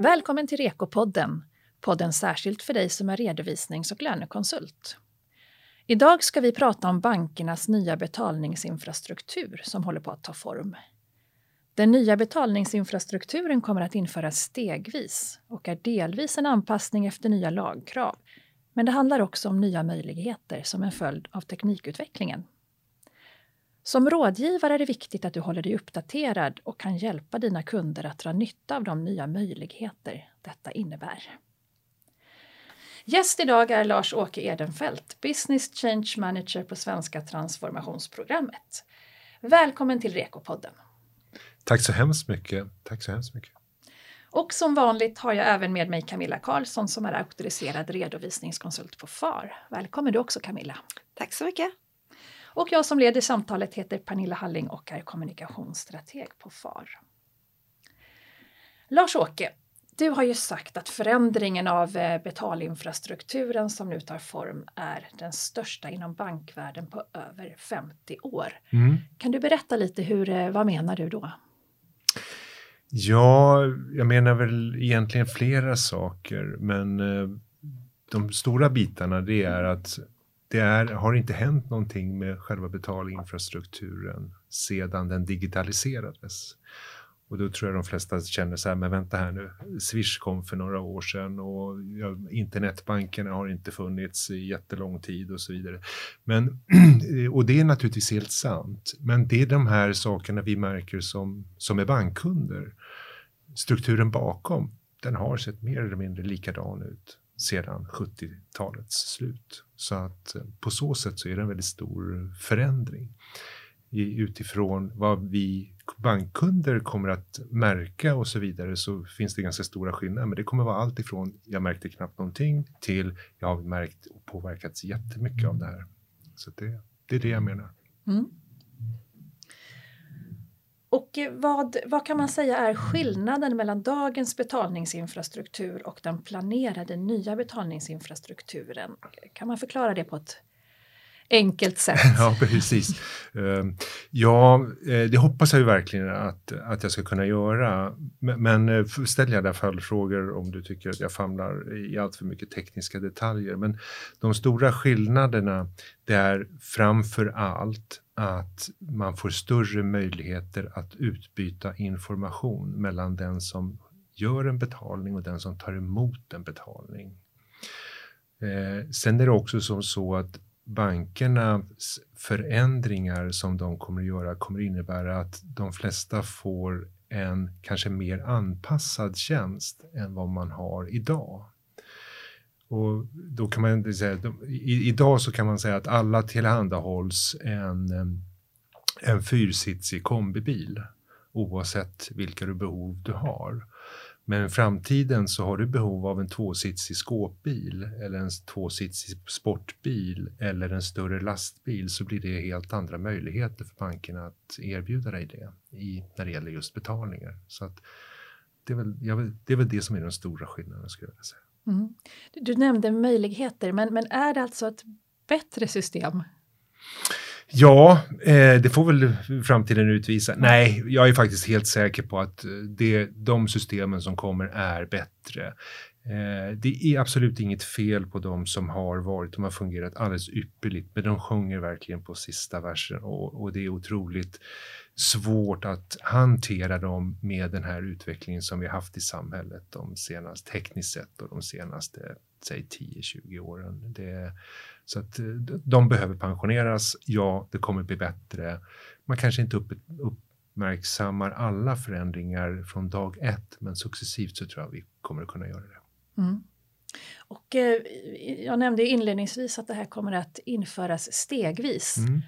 Välkommen till Rekopodden, podden särskilt för dig som är redovisnings och lönekonsult. Idag ska vi prata om bankernas nya betalningsinfrastruktur som håller på att ta form. Den nya betalningsinfrastrukturen kommer att införas stegvis och är delvis en anpassning efter nya lagkrav. Men det handlar också om nya möjligheter som en följd av teknikutvecklingen. Som rådgivare är det viktigt att du håller dig uppdaterad och kan hjälpa dina kunder att dra nytta av de nya möjligheter detta innebär. Gäst idag är Lars-Åke Edenfelt, Business Change Manager på Svenska transformationsprogrammet. Välkommen till Rekopodden. Tack så hemskt mycket. Tack så hemskt mycket. Och som vanligt har jag även med mig Camilla Karlsson som är auktoriserad redovisningskonsult på FAR. Välkommen du också Camilla. Tack så mycket. Och jag som leder samtalet heter Pernilla Halling och är kommunikationsstrateg på FAR. Lars-Åke, du har ju sagt att förändringen av eh, betalinfrastrukturen som nu tar form är den största inom bankvärlden på över 50 år. Mm. Kan du berätta lite hur, eh, vad menar du då? Ja, jag menar väl egentligen flera saker, men eh, de stora bitarna det är att det är, har inte hänt någonting med själva betalinfrastrukturen sedan den digitaliserades. Och då tror jag de flesta känner så här, men vänta här nu, Swish kom för några år sedan och ja, internetbankerna har inte funnits i jättelång tid och så vidare. Men, och det är naturligtvis helt sant, men det är de här sakerna vi märker som, som är bankkunder. Strukturen bakom, den har sett mer eller mindre likadan ut sedan 70-talets slut. Så att eh, på så sätt så är det en väldigt stor förändring utifrån vad vi bankkunder kommer att märka och så vidare så finns det ganska stora skillnader. Men det kommer vara allt ifrån jag märkte knappt någonting till jag har märkt och påverkats jättemycket av det här. Så det, det är det jag menar. Mm. Och eh, vad, vad kan man säga är skillnaden mellan dagens betalningsinfrastruktur och den planerade nya betalningsinfrastrukturen? Kan man förklara det på ett enkelt sätt. ja, precis. Ehm, ja, eh, det hoppas jag ju verkligen att, att jag ska kunna göra. Men eh, ställ gärna följdfrågor om du tycker att jag famlar i allt för mycket tekniska detaljer. Men de stora skillnaderna det är framför allt att man får större möjligheter att utbyta information mellan den som gör en betalning och den som tar emot en betalning. Eh, sen är det också som så att bankernas förändringar som de kommer att göra kommer innebära att de flesta får en kanske mer anpassad tjänst än vad man har idag. Och då kan man säga, i, idag så kan man säga att alla tillhandahålls en, en fyrsitsig kombibil oavsett vilka behov du har. Men i framtiden så har du behov av en tvåsitsig skåpbil eller en tvåsitsig sportbil eller en större lastbil så blir det helt andra möjligheter för bankerna att erbjuda dig det i, när det gäller just betalningar. Så att det, är väl, jag, det är väl det som är den stora skillnaden skulle jag säga. Mm. Du, du nämnde möjligheter, men, men är det alltså ett bättre system? Ja, eh, det får väl framtiden utvisa. Nej, jag är faktiskt helt säker på att eh, det, de systemen som kommer är bättre. Eh, det är absolut inget fel på de som har varit, de har fungerat alldeles ypperligt, men de sjunger verkligen på sista versen och, och det är otroligt svårt att hantera dem med den här utvecklingen som vi haft i samhället de senaste, tekniskt sett och de senaste, säg 10-20 åren. Det, så att eh, de behöver pensioneras. Ja, det kommer bli bättre. Man kanske inte upp, uppmärksammar alla förändringar från dag ett, men successivt så tror jag vi kommer att kunna göra det. Mm. Och eh, jag nämnde inledningsvis att det här kommer att införas stegvis. Mm.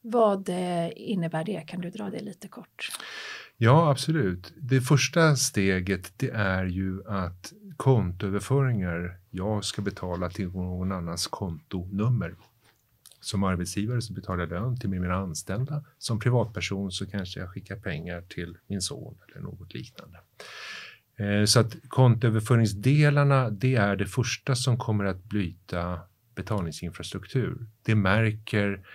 Vad eh, innebär det? Kan du dra det lite kort? Ja, absolut. Det första steget det är ju att kontoöverföringar jag ska betala till någon annans kontonummer. Som arbetsgivare så betalar jag lön till mina anställda. Som privatperson så kanske jag skickar pengar till min son eller något liknande. Eh, så att kontoöverföringsdelarna, det är det första som kommer att byta betalningsinfrastruktur. Det märker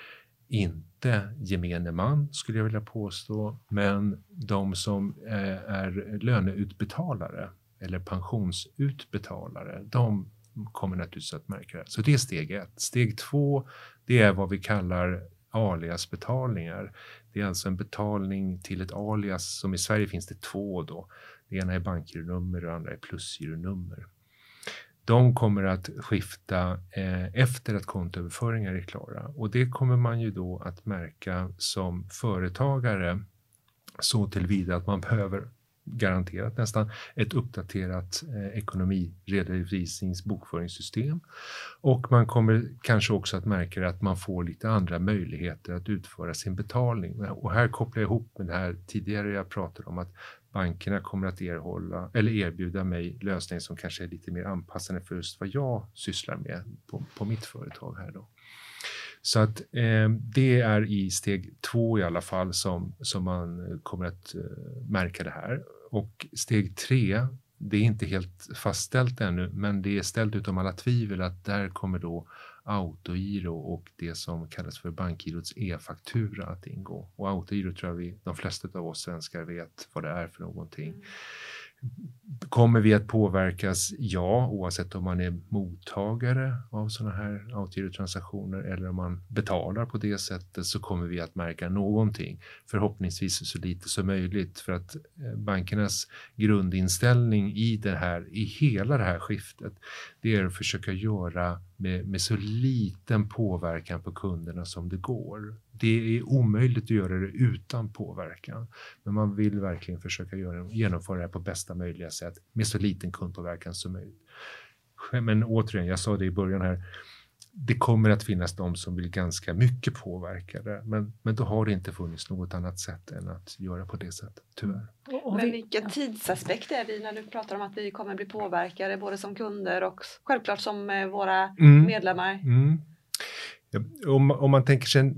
inte gemene man, skulle jag vilja påstå, men de som eh, är löneutbetalare eller pensionsutbetalare, de kommer naturligtvis att märka det. Så det är steg ett. Steg två, det är vad vi kallar aliasbetalningar. Det är alltså en betalning till ett alias som i Sverige finns det två då. Det ena är bankgironummer och det andra är plusgironummer. De kommer att skifta eh, efter att kontoöverföringar är klara och det kommer man ju då att märka som företagare så tillvida att man behöver garanterat nästan ett uppdaterat eh, ekonomiredovisnings bokföringssystem. Och man kommer kanske också att märka att man får lite andra möjligheter att utföra sin betalning. Och här kopplar jag ihop med det här tidigare jag pratade om att bankerna kommer att erhålla eller erbjuda mig lösningar som kanske är lite mer anpassade för just vad jag sysslar med på, på mitt företag här då. Så att eh, det är i steg två i alla fall som, som man kommer att eh, märka det här. Och steg tre, det är inte helt fastställt ännu, men det är ställt utom alla tvivel att där kommer då autogiro och det som kallas för bankgirots e-faktura att ingå. Och autogiro tror jag vi, de flesta av oss svenskar vet vad det är för någonting. Mm. Kommer vi att påverkas? Ja, oavsett om man är mottagare av sådana här autogirotransaktioner eller om man betalar på det sättet så kommer vi att märka någonting. Förhoppningsvis så lite som möjligt för att eh, bankernas grundinställning i det här, i hela det här skiftet, det är att försöka göra med, med så liten påverkan på kunderna som det går. Det är omöjligt att göra det utan påverkan, men man vill verkligen försöka göra, genomföra det här på bästa möjliga sätt med så liten kundpåverkan som möjligt. Men återigen, jag sa det i början här, det kommer att finnas de som vill ganska mycket påverka det, men, men då har det inte funnits något annat sätt än att göra på det sättet, tyvärr. Men vilken tidsaspekt är vi när du pratar om att vi kommer bli påverkade både som kunder och självklart som eh, våra mm. medlemmar? Mm. Om, om man tänker sig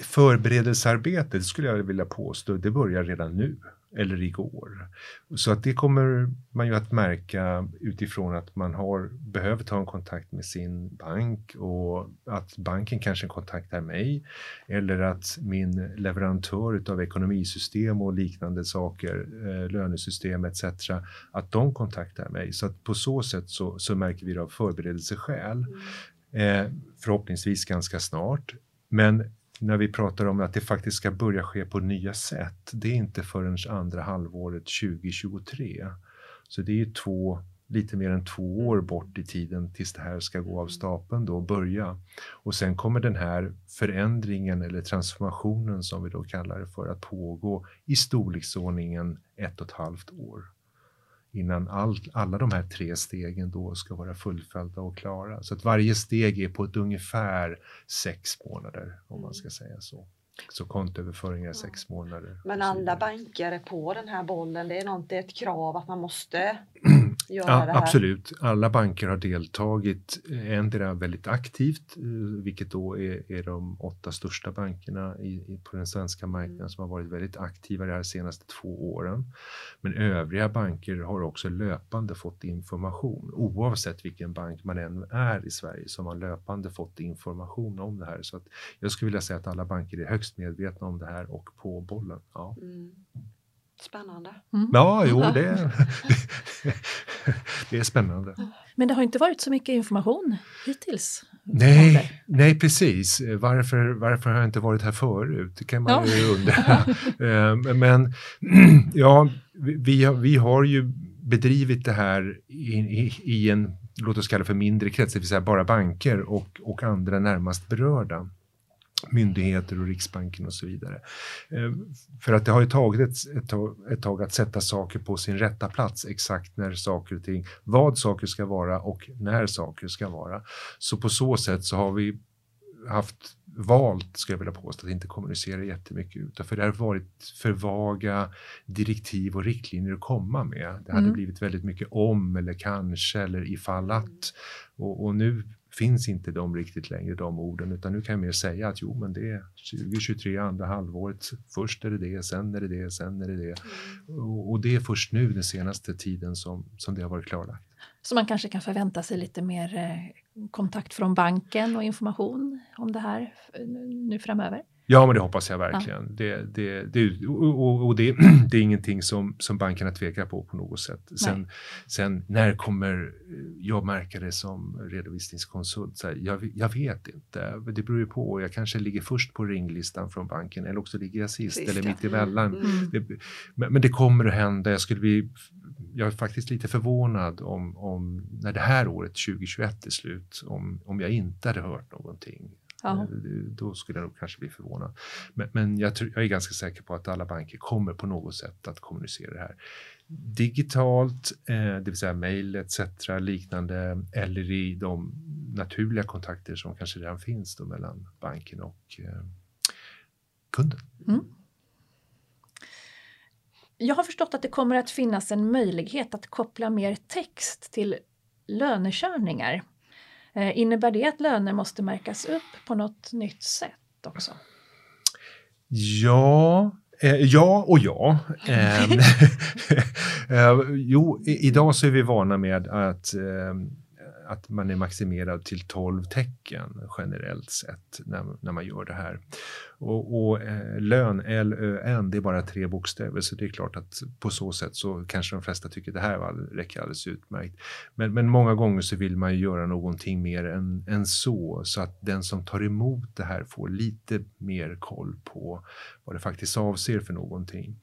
förberedelsearbetet skulle jag vilja påstå, det börjar redan nu eller igår. Så att det kommer man ju att märka utifrån att man har behöver ta en kontakt med sin bank och att banken kanske kontaktar mig eller att min leverantör av ekonomisystem och liknande saker, eh, lönesystem etc. att de kontaktar mig. Så att på så sätt så, så märker vi det av förberedelseskäl. Mm. Eh, förhoppningsvis ganska snart. Men när vi pratar om att det faktiskt ska börja ske på nya sätt, det är inte förrän andra halvåret 2023. Så det är två, lite mer än två år bort i tiden tills det här ska gå av stapeln då och börja. Och sen kommer den här förändringen eller transformationen som vi då kallar det för att pågå i storleksordningen ett och ett halvt år innan all, alla de här tre stegen då ska vara fullföljda och klara. Så att varje steg är på ett ungefär sex månader om man ska säga så. Så kontoöverföringar är sex månader. Men alla banker är på den här bollen. Det är, något, det är ett krav att man måste göra ja, det här. Absolut. Alla banker har deltagit, endera väldigt aktivt, eh, vilket då är, är de åtta största bankerna i, i, på den svenska marknaden mm. som har varit väldigt aktiva de här senaste två åren. Men övriga banker har också löpande fått information. Oavsett vilken bank man än är i Sverige så har man löpande fått information om det här. Så att jag skulle vilja säga att alla banker är högst medvetna om det här och på bollen. Ja. Mm. Spännande. Mm. Ja, jo, det, det är spännande. Men det har inte varit så mycket information hittills? Nej, nej precis. Varför, varför har jag inte varit här förut? Det kan man ja. ju undra. Eh, men ja, vi, har, vi har ju bedrivit det här i, i, i en, låt oss kalla för mindre krets, det vill säga bara banker och, och andra närmast berörda myndigheter och Riksbanken och så vidare. Eh, för att det har ju tagit ett, ett, tag, ett tag att sätta saker på sin rätta plats exakt när saker och ting, vad saker ska vara och när saker ska vara. Så på så sätt så har vi haft valt, ska jag vilja påstå, att inte kommunicera jättemycket ut. För det har varit för vaga direktiv och riktlinjer att komma med. Det hade mm. blivit väldigt mycket om eller kanske eller ifall att. Och, och nu finns inte de riktigt längre, de orden, utan nu kan jag mer säga att jo, men det är 2023, andra halvåret. Först är det det, sen är det det, sen är det det. Mm. Och, och, det är först nu, den senaste tiden, som, som det har varit klarlagt. Så man kanske kan förvänta sig lite mer eh, kontakt från banken och information om det här nu framöver? Ja, men det hoppas jag verkligen. Ja. Det, det, det, och, och det, det, är ingenting som, som bankerna tvekar på på något sätt. Sen, sen när kommer jag märka det som redovisningskonsult? Så här, jag, jag, vet inte. Det beror ju på. Jag kanske ligger först på ringlistan från banken eller också ligger jag sist, sist eller mitt emellan. Mm. Det, men, men det kommer att hända. Jag skulle bli jag är faktiskt lite förvånad om, om när det här året 2021 är slut, om, om jag inte hade hört någonting. Aha. Eh, då skulle jag nog kanske bli förvånad. Men, men jag, tror, jag, är ganska säker på att alla banker kommer på något sätt att kommunicera det här. Digitalt, eh, det vill säga mejl etc. liknande eller i de naturliga kontakter som kanske redan finns då mellan banken och eh, kunden. Mm. Jag har förstått att det kommer att finnas en möjlighet att koppla mer text till lönekörningar. Eh, innebär det att löner måste märkas upp på något nytt sätt också? Ja, eh, ja och ja. Ehm, eh, jo, i, idag så är vi vana med att eh, att man är maximerad till 12 tecken generellt sett när, när man gör det här. Och, och eh, lön, L-Ö-N, det är bara tre bokstäver så det är klart att på så sätt så kanske de flesta tycker det här räcker alldeles utmärkt. Men, men många gånger så vill man ju göra någonting mer än, än så så att den som tar emot det här får lite mer koll på vad det faktiskt avser för någonting.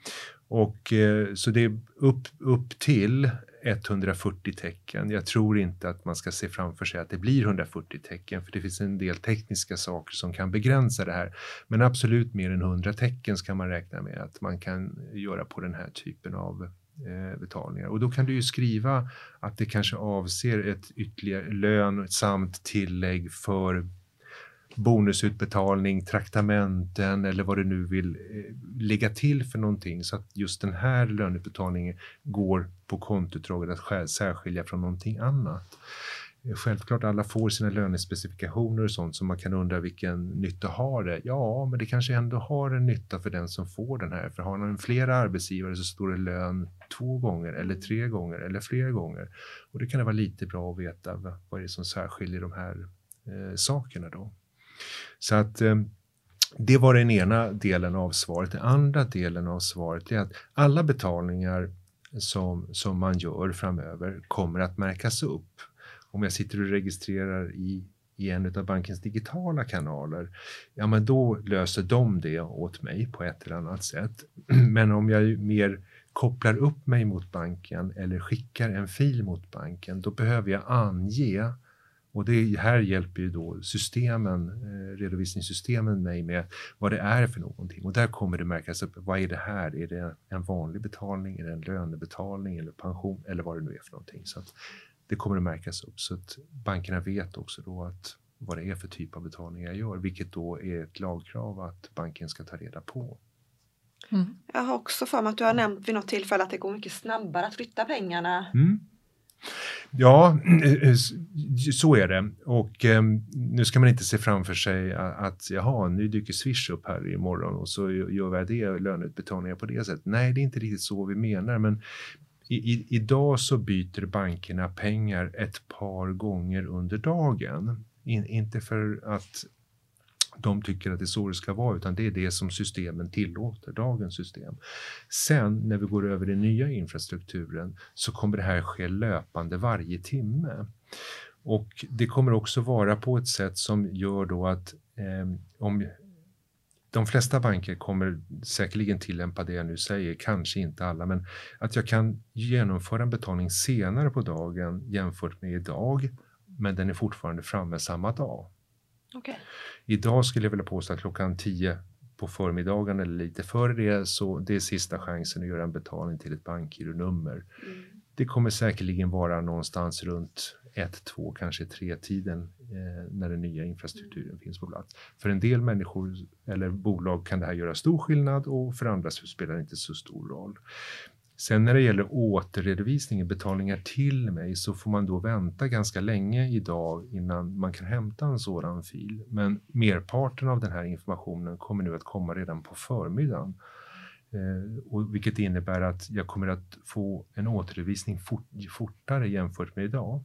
Och eh, så det är upp, upp till 140 tecken. Jag tror inte att man ska se framför sig att det blir 140 tecken för det finns en del tekniska saker som kan begränsa det här. Men absolut mer än 100 tecken ska man räkna med att man kan göra på den här typen av eh, betalningar. Och då kan du ju skriva att det kanske avser ett ytterligare lön samt tillägg för bonusutbetalning, traktamenten eller vad du nu vill eh, lägga till för någonting så att just den här löneutbetalningen går på kontoutdraget att särskilja från någonting annat. Eh, självklart alla får sina lönespecifikationer och sånt så man kan undra vilken nytta har det? Ja, men det kanske ändå har en nytta för den som får den här. För har man flera arbetsgivare så står det lön två gånger eller tre gånger eller fler gånger. Och det kan det vara lite bra att veta vad det är som särskiljer de här eh, sakerna då. Så att eh, det var den ena delen av svaret. Den andra delen av svaret är att alla betalningar som, som man gör framöver kommer att märkas upp. Om jag sitter och registrerar i, i en av bankens digitala kanaler, ja men då löser de det åt mig på ett eller annat sätt. Men om jag mer kopplar upp mig mot banken eller skickar en fil mot banken, då behöver jag ange och det här hjälper ju då systemen, eh, redovisningssystemen mig med vad det är för någonting. Och där kommer det märkas upp, vad är det här? Är det en vanlig betalning? Är det en lönebetalning eller pension eller vad det nu är för någonting? Så att det kommer att märkas upp så att bankerna vet också då att vad det är för typ av betalning jag gör, vilket då är ett lagkrav att banken ska ta reda på. Mm. Jag har också för mig att du har nämnt vid något tillfälle att det går mycket snabbare att flytta pengarna mm. Ja, eh, eh, så är det. Och eh, nu ska man inte se framför sig att jaha, nu dyker Swish upp här imorgon och så gör vi det löneutbetalningar på det sättet. Nej, det är inte riktigt så vi menar, men i, i, idag så byter bankerna pengar ett par gånger under dagen. In, inte för att de tycker att det är så det ska vara, utan det är det som systemen tillåter, dagens system. Sen när vi går över i den nya infrastrukturen så kommer det här ske löpande varje timme. Och det kommer också vara på ett sätt som gör då att eh, om de flesta banker kommer säkerligen tillämpa det jag nu säger, kanske inte alla, men att jag kan genomföra en betalning senare på dagen jämfört med idag, men den är fortfarande framme samma dag. Okay. Idag skulle jag vilja påstå att klockan 10 på förmiddagen eller lite före det så det är sista chansen att göra en betalning till ett bankgironummer. Mm. Det kommer säkerligen vara någonstans runt 1, 2, kanske 3 tiden eh, när den nya infrastrukturen mm. finns på plats. För en del människor eller bolag kan det här göra stor skillnad och för andra så spelar det inte så stor roll. Sen när det gäller återredovisning, betalningar till mig, så får man då vänta ganska länge idag innan man kan hämta en sådan fil. Men merparten av den här informationen kommer nu att komma redan på förmiddagen. Eh, och vilket innebär att jag kommer att få en återredovisning fort, fortare jämfört med idag.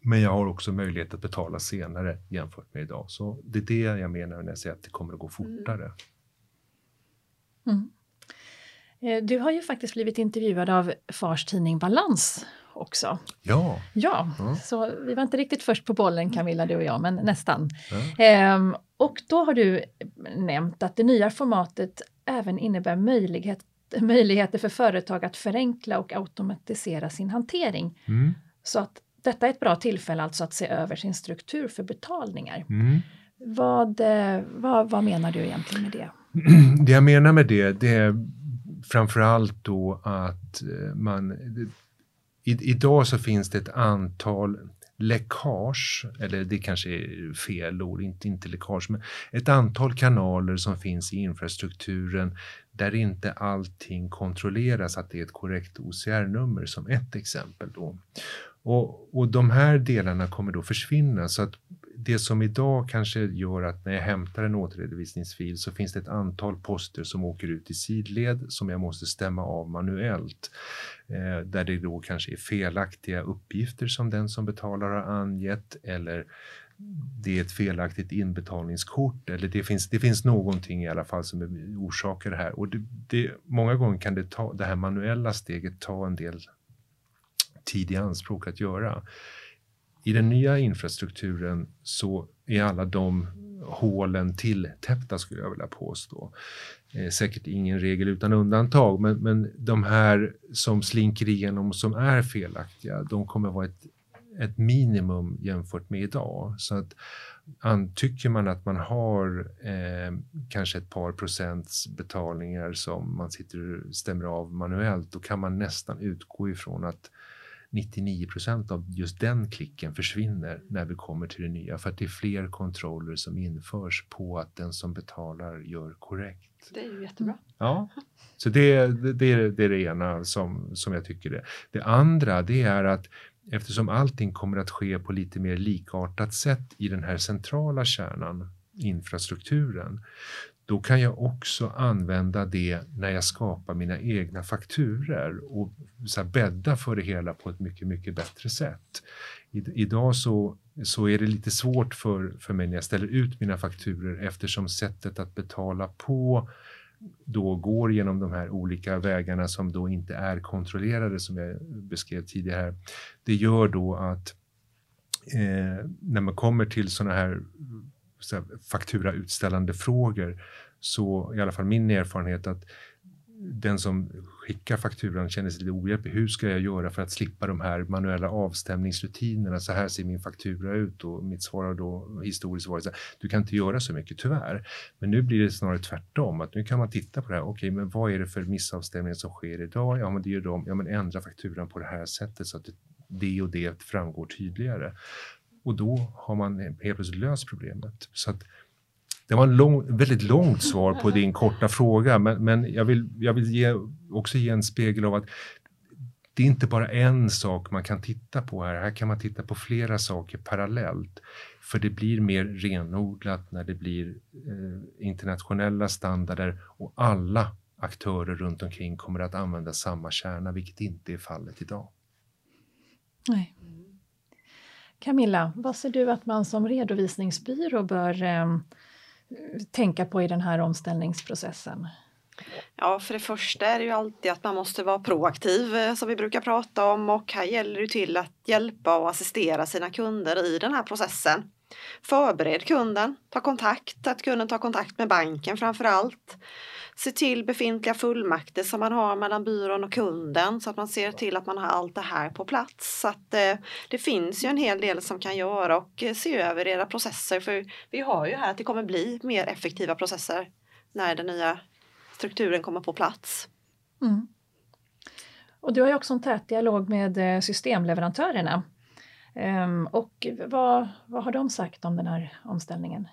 Men jag har också möjlighet att betala senare jämfört med idag. Så det är det jag menar när jag säger att det kommer att gå fortare. Mm. Eh, du har ju faktiskt blivit intervjuad av Fars tidning Balans också. Ja. ja. Ja, så vi var inte riktigt först på bollen Camilla, du och jag, men nästan. Ehm, och då har du nämnt att det nya formatet även innebär möjlighet, möjligheter för företag att förenkla och automatisera sin hantering. Mm. Så att detta är ett bra tillfälle alltså att se över sin struktur för betalningar. Mm. Vad, eh, vad, vad menar du egentligen med det? Det jag menar med det, det är framförallt då att eh, man... I, idag så finns det ett antal läckage, eller det kanske är fel ord, inte, inte läckage, men ett antal kanaler som finns i infrastrukturen där inte allting kontrolleras att det är ett korrekt OCR-nummer som ett exempel. Då. Och, och de här delarna kommer då försvinna så att det som idag kanske gör att när jag hämtar en återredovisningsfil så finns det ett antal poster som åker ut i sidled som jag måste stämma av manuellt. Eh, där det då kanske är felaktiga uppgifter som den som betalar har angett eller det är ett felaktigt inbetalningskort eller det finns, det finns någonting i alla fall som orsakar det här. Och det, det, många gånger kan det, ta, det här manuella steget ta en del tid i anspråk att göra. I den nya infrastrukturen så är alla de hålen tilltäppta skulle jag vilja påstå. Eh, säkert ingen regel utan undantag, men, men de här som slinker igenom som är felaktiga, de kommer vara ett, ett minimum jämfört med idag. Så att Tycker man att man har eh, kanske ett par procents betalningar som man sitter stämmer av manuellt, då kan man nästan utgå ifrån att 99 procent av just den klicken försvinner när vi kommer till det nya för att det är fler kontroller som införs på att den som betalar gör korrekt. Det är ju jättebra. Ja, så det, det, det, är, det är det ena som, som jag tycker det. Det andra det är att eftersom allting kommer att ske på lite mer likartat sätt i den här centrala kärnan, infrastrukturen, då kan jag också använda det när jag skapar mina egna fakturer och så här, bädda för det hela på ett mycket, mycket bättre sätt. I, idag så, så är det lite svårt för, för mig när jag ställer ut mina fakturer eftersom sättet att betala på då går genom de här olika vägarna som då inte är kontrollerade som jag beskrev tidigare. Det gör då att eh, när man kommer till sådana här så fakturautställande frågor så i alla fall min erfarenhet att den som skickar fakturan känner sig lite ohjälplig. Hur ska jag göra för att slippa de här manuella avstämningsrutinerna? Så här ser min faktura ut och mitt svar har då historiskt varit så här, du kan inte göra så mycket tyvärr. Men nu blir det snarare tvärtom, att nu kan man titta på det här. Okej, men vad är det för missavstämningar som sker idag? Ja, men det är de. Ja, men ändra fakturan på det här sättet så att det och det framgår tydligare. Och då har man helt plötsligt löst problemet. Så att det var ett lång, väldigt långt svar på din korta fråga, men, men jag vill, jag vill ge, också ge en spegel av att det är inte bara en sak man kan titta på här. Här kan man titta på flera saker parallellt. För det blir mer renodlat när det blir eh, internationella standarder och alla aktörer runt omkring kommer att använda samma kärna, vilket inte är fallet idag. Nej. Camilla, vad ser du att man som redovisningsbyrå bör eh, tänka på i den här omställningsprocessen? Ja, för det första är det ju alltid att man måste vara proaktiv eh, som vi brukar prata om och här gäller det till att hjälpa och assistera sina kunder i den här processen. Förbered kunden, ta kontakt, att kunden tar kontakt med banken framför allt se till befintliga fullmakter som man har mellan byrån och kunden så att man ser till att man har allt det här på plats. Så att eh, det finns ju en hel del som kan göra och eh, se över era processer för vi har ju här att det kommer bli mer effektiva processer när den nya strukturen kommer på plats. Mm. Och du har ju också en tät dialog med eh, systemleverantörerna. Um, och vad, vad har de sagt om den här omställningen?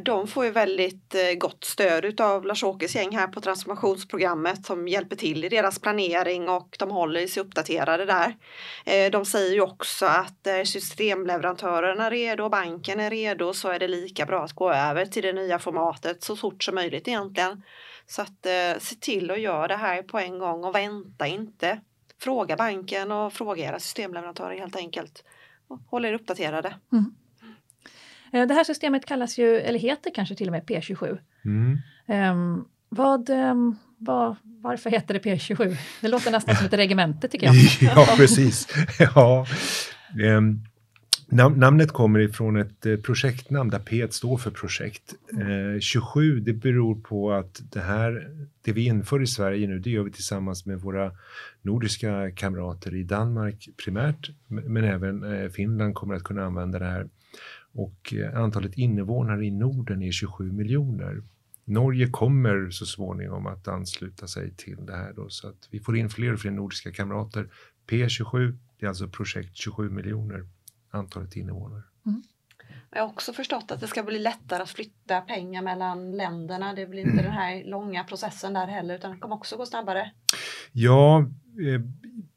De får ju väldigt eh, gott stöd av Lars-Åkes gäng här på transformationsprogrammet som hjälper till i deras planering och de håller sig uppdaterade där. Eh, de säger ju också att eh, är redo och banken är redo så är det lika bra att gå över till det nya formatet så fort som möjligt egentligen. Så att se till att göra det här på en gång och vänta inte. Fråga banken och fråga era systemleverantörer helt enkelt hålla er uppdaterade. Mm. Eh, det här systemet kallas ju, eller heter kanske till och med P27. Mm. Um, vad, um, vad, varför heter det P27? Det låter nästan som ett regemente tycker jag. ja, precis. Ja. Um, Nam namnet kommer ifrån ett eh, projektnamn där P står för projekt. Eh, 27 det beror på att det här, det vi inför i Sverige nu, det gör vi tillsammans med våra nordiska kamrater i Danmark primärt, men även eh, Finland kommer att kunna använda det här. Och eh, antalet invånare i Norden är 27 miljoner. Norge kommer så småningom att ansluta sig till det här då, så att vi får in fler och fler nordiska kamrater. P27, det är alltså projekt 27 miljoner antalet invånare. Mm. Jag har också förstått att det ska bli lättare att flytta pengar mellan länderna. Det blir inte mm. den här långa processen där heller utan det kommer också gå snabbare. Ja, eh,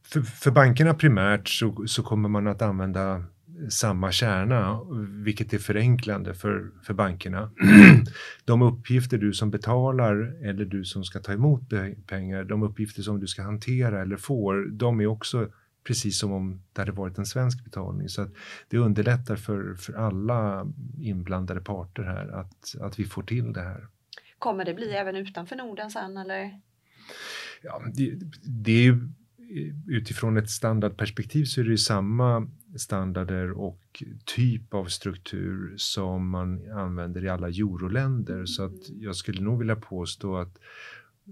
för, för bankerna primärt så, så kommer man att använda samma kärna, vilket är förenklande för, för bankerna. de uppgifter du som betalar eller du som ska ta emot pengar, de uppgifter som du ska hantera eller får, de är också precis som om det hade varit en svensk betalning. Så att det underlättar för, för alla inblandade parter här att, att vi får till det här. Kommer det bli även utanför Norden sen eller? Ja, det, det är ju, utifrån ett standardperspektiv så är det ju samma standarder och typ av struktur som man använder i alla euroländer. Så att jag skulle nog vilja påstå att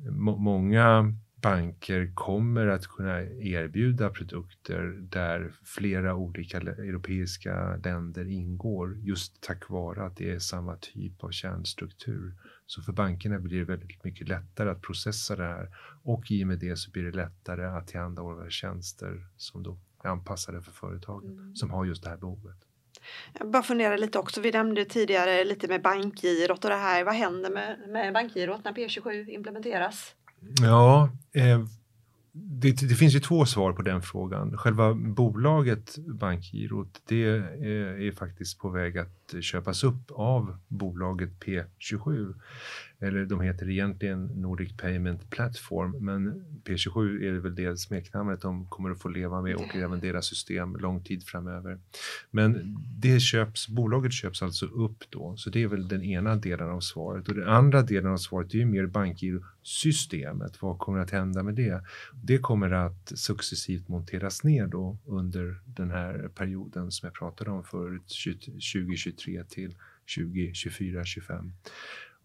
må många banker kommer att kunna erbjuda produkter där flera olika europeiska länder ingår just tack vare att det är samma typ av kärnstruktur. Så för bankerna blir det väldigt mycket lättare att processa det här och i och med det så blir det lättare att tillhandahålla tjänster som då är anpassade för företag mm. som har just det här behovet. Jag bara funderar lite också, vi nämnde tidigare lite med bankgirot och det här, vad händer med, med bankgirot när P27 implementeras? Ja, eh, det, det, finns ju två svar på den frågan. Själva bolaget Bankgirot, det är, är, faktiskt på väg att köpas upp av bolaget P27 eller de heter egentligen Nordic Payment Platform, men P27 är väl det smeknamnet de kommer att få leva med och även deras system lång tid framöver. Men det köps, bolaget köps alltså upp då, så det är väl den ena delen av svaret. Och den andra delen av svaret är ju mer bankgirosystemet. Vad kommer att hända med det? Det kommer att successivt monteras ner då under den här perioden som jag pratade om förut, 2023 till 2024, 25.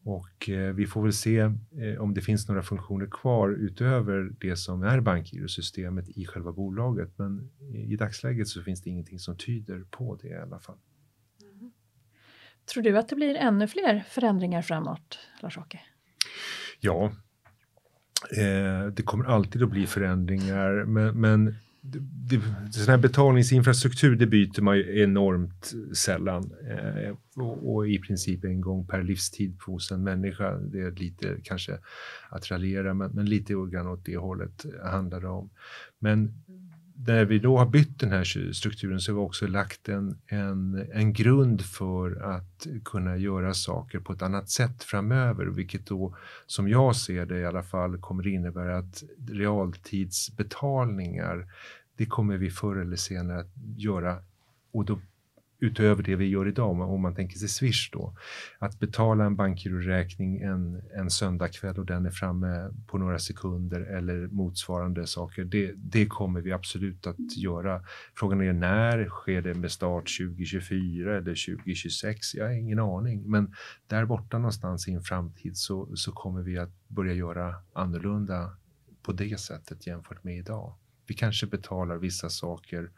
Och eh, vi får väl se eh, om det finns några funktioner kvar utöver det som är bankgirosystemet i själva bolaget. Men i dagsläget så finns det ingenting som tyder på det i alla fall. Mm. Tror du att det blir ännu fler förändringar framåt, Lars-Åke? Ja, eh, det kommer alltid att bli förändringar, men, men sån här betalningsinfrastruktur det byter man ju enormt sällan eh, och, och, i princip en gång per livstid hos en människa. Det är lite kanske att raljera, men, men lite grann åt det hållet handlar det om. Men när vi då har bytt den här strukturen så har vi också lagt en, en, en grund för att kunna göra saker på ett annat sätt framöver, vilket då som jag ser det i alla fall kommer innebära att realtidsbetalningar det kommer vi förr eller senare att göra. Och då utöver det vi gör idag, om man tänker sig Swish då, att betala en bankgiroräkning en, en söndagkväll och den är framme på några sekunder eller motsvarande saker, det, det kommer vi absolut att göra. Frågan är när, sker det med start 2024 eller 2026? Jag har ingen aning, men där borta någonstans i en framtid så, så kommer vi att börja göra annorlunda på det sättet jämfört med idag. Vi kanske betalar vissa saker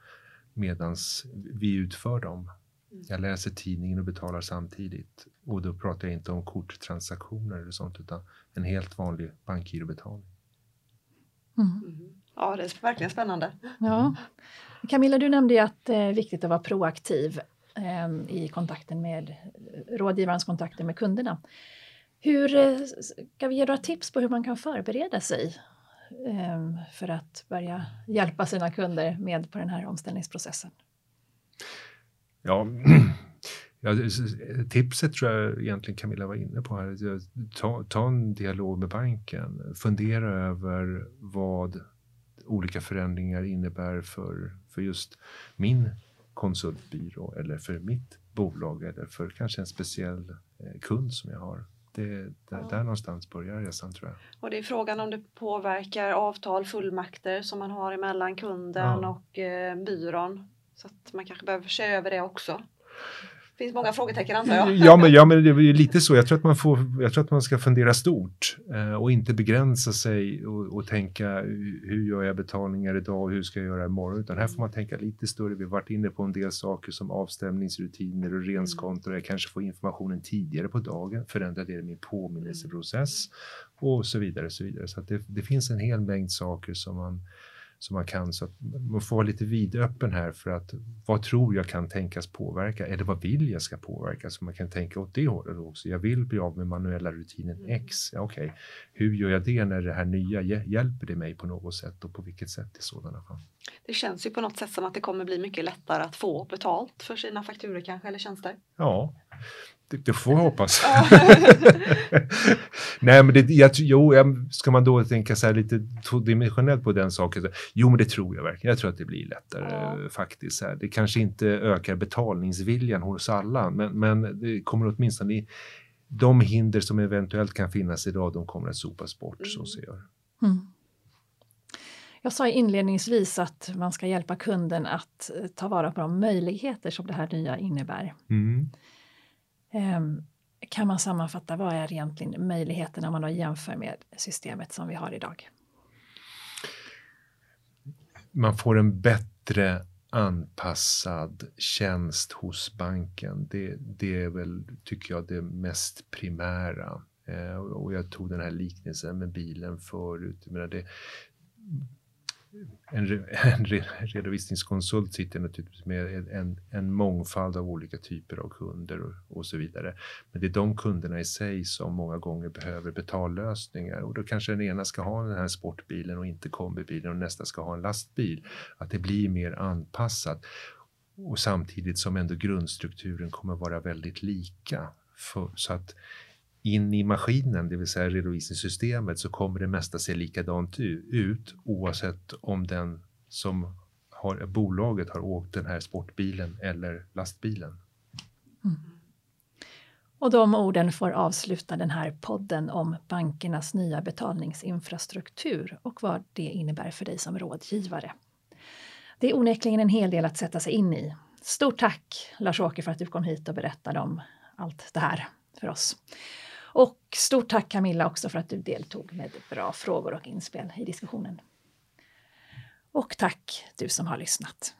medan vi utför dem. Mm. Jag läser tidningen och betalar samtidigt. Och då pratar jag inte om korttransaktioner eller sånt utan en helt vanlig bankgirobetalning. Mm. mm. Ja, det är verkligen spännande. Ja. Camilla, du nämnde ju att det är viktigt att vara proaktiv eh, i kontakten med rådgivarens kontakter med kunderna. Hur, eh, ska vi ge några tips på hur man kan förbereda sig Ehm, för att börja hjälpa sina kunder med på den här omställningsprocessen? Ja, ja tipset tror jag egentligen Camilla var inne på här. Ta, ta en dialog med banken. Fundera över vad olika förändringar innebär för, för just min konsultbyrå eller för mitt bolag eller för kanske en speciell eh, kund som jag har. Det, där, ja. där någonstans börjar resan tror jag. Och det är frågan om det påverkar avtal, fullmakter som man har emellan kunden ja. och eh, byrån. Så att man kanske behöver se över det också finns många frågetecken antar jag. Ja, men, ja, men det är lite så. Jag tror att man, får, jag tror att man ska fundera stort eh, och inte begränsa sig och, och, tänka hur gör jag betalningar idag och hur ska jag göra imorgon? Utan här får man tänka lite större. Vi har varit inne på en del saker som avstämningsrutiner och renskontor. Jag kanske får informationen tidigare på dagen, förändra det i min påminnelseprocess och så vidare. Så, vidare. så det, det finns en hel mängd saker som man som man kan. Så man får vara lite vidöppen här för att vad tror jag kan tänkas påverka eller vad vill jag ska påverka så man kan tänka åt det hållet också. Jag vill bli av med manuella rutinen mm. X. Ja, Okej, okay. hur gör jag det när det här nya hjälper det mig på något sätt och på vilket sätt i sådana fall? Det känns ju på något sätt som att det kommer bli mycket lättare att få betalt för sina fakturer kanske eller tjänster. Ja, det, får jag hoppas. Nej, men det, jag, jo, ska man då tänka så här lite tvådimensionellt på den saken? Jo, men det tror jag verkligen. Jag tror att det blir lättare ja. faktiskt. Här. Det kanske inte ökar betalningsviljan hos alla, men, men det kommer åtminstone de hinder som eventuellt kan finnas idag, de kommer att sopas bort. Mm. Så ser jag mm. Jag sa inledningsvis att man ska hjälpa kunden att eh, ta vara på de möjligheter som det här nya innebär. Mm. Ehm, kan man sammanfatta, vad är egentligen möjligheterna om man då jämför med systemet som vi har idag? Man får en bättre anpassad tjänst hos banken. Det, det är väl, tycker jag, det mest primära. Eh, och jag tog den här liknelsen med bilen förut. Jag det, en, en redovisningskonsult sitter naturligtvis med en, en mångfald av olika typer av kunder och, och, så vidare. Men det är de kunderna i sig som många gånger behöver betallösningar och då kanske den ena ska ha den här sportbilen och inte kombibilen och nästa ska ha en lastbil. Att det blir mer anpassat och samtidigt som ändå grundstrukturen kommer vara väldigt lika. För, så att in i maskinen, det vill säga redovisningssystemet, så kommer det mesta se likadant ut oavsett om den som har bolaget har åkt den här sportbilen eller lastbilen. Mm. Och de orden får avsluta den här podden om bankernas nya betalningsinfrastruktur och vad det innebär för dig som rådgivare. Det är onekligen en hel del att sätta sig in i. Stort tack Lars-Åke för att du kom hit och berättade om allt det här för oss. Och stort tack Camilla också för att du deltog med bra frågor och inspel i diskussionen. Och tack du som har lyssnat.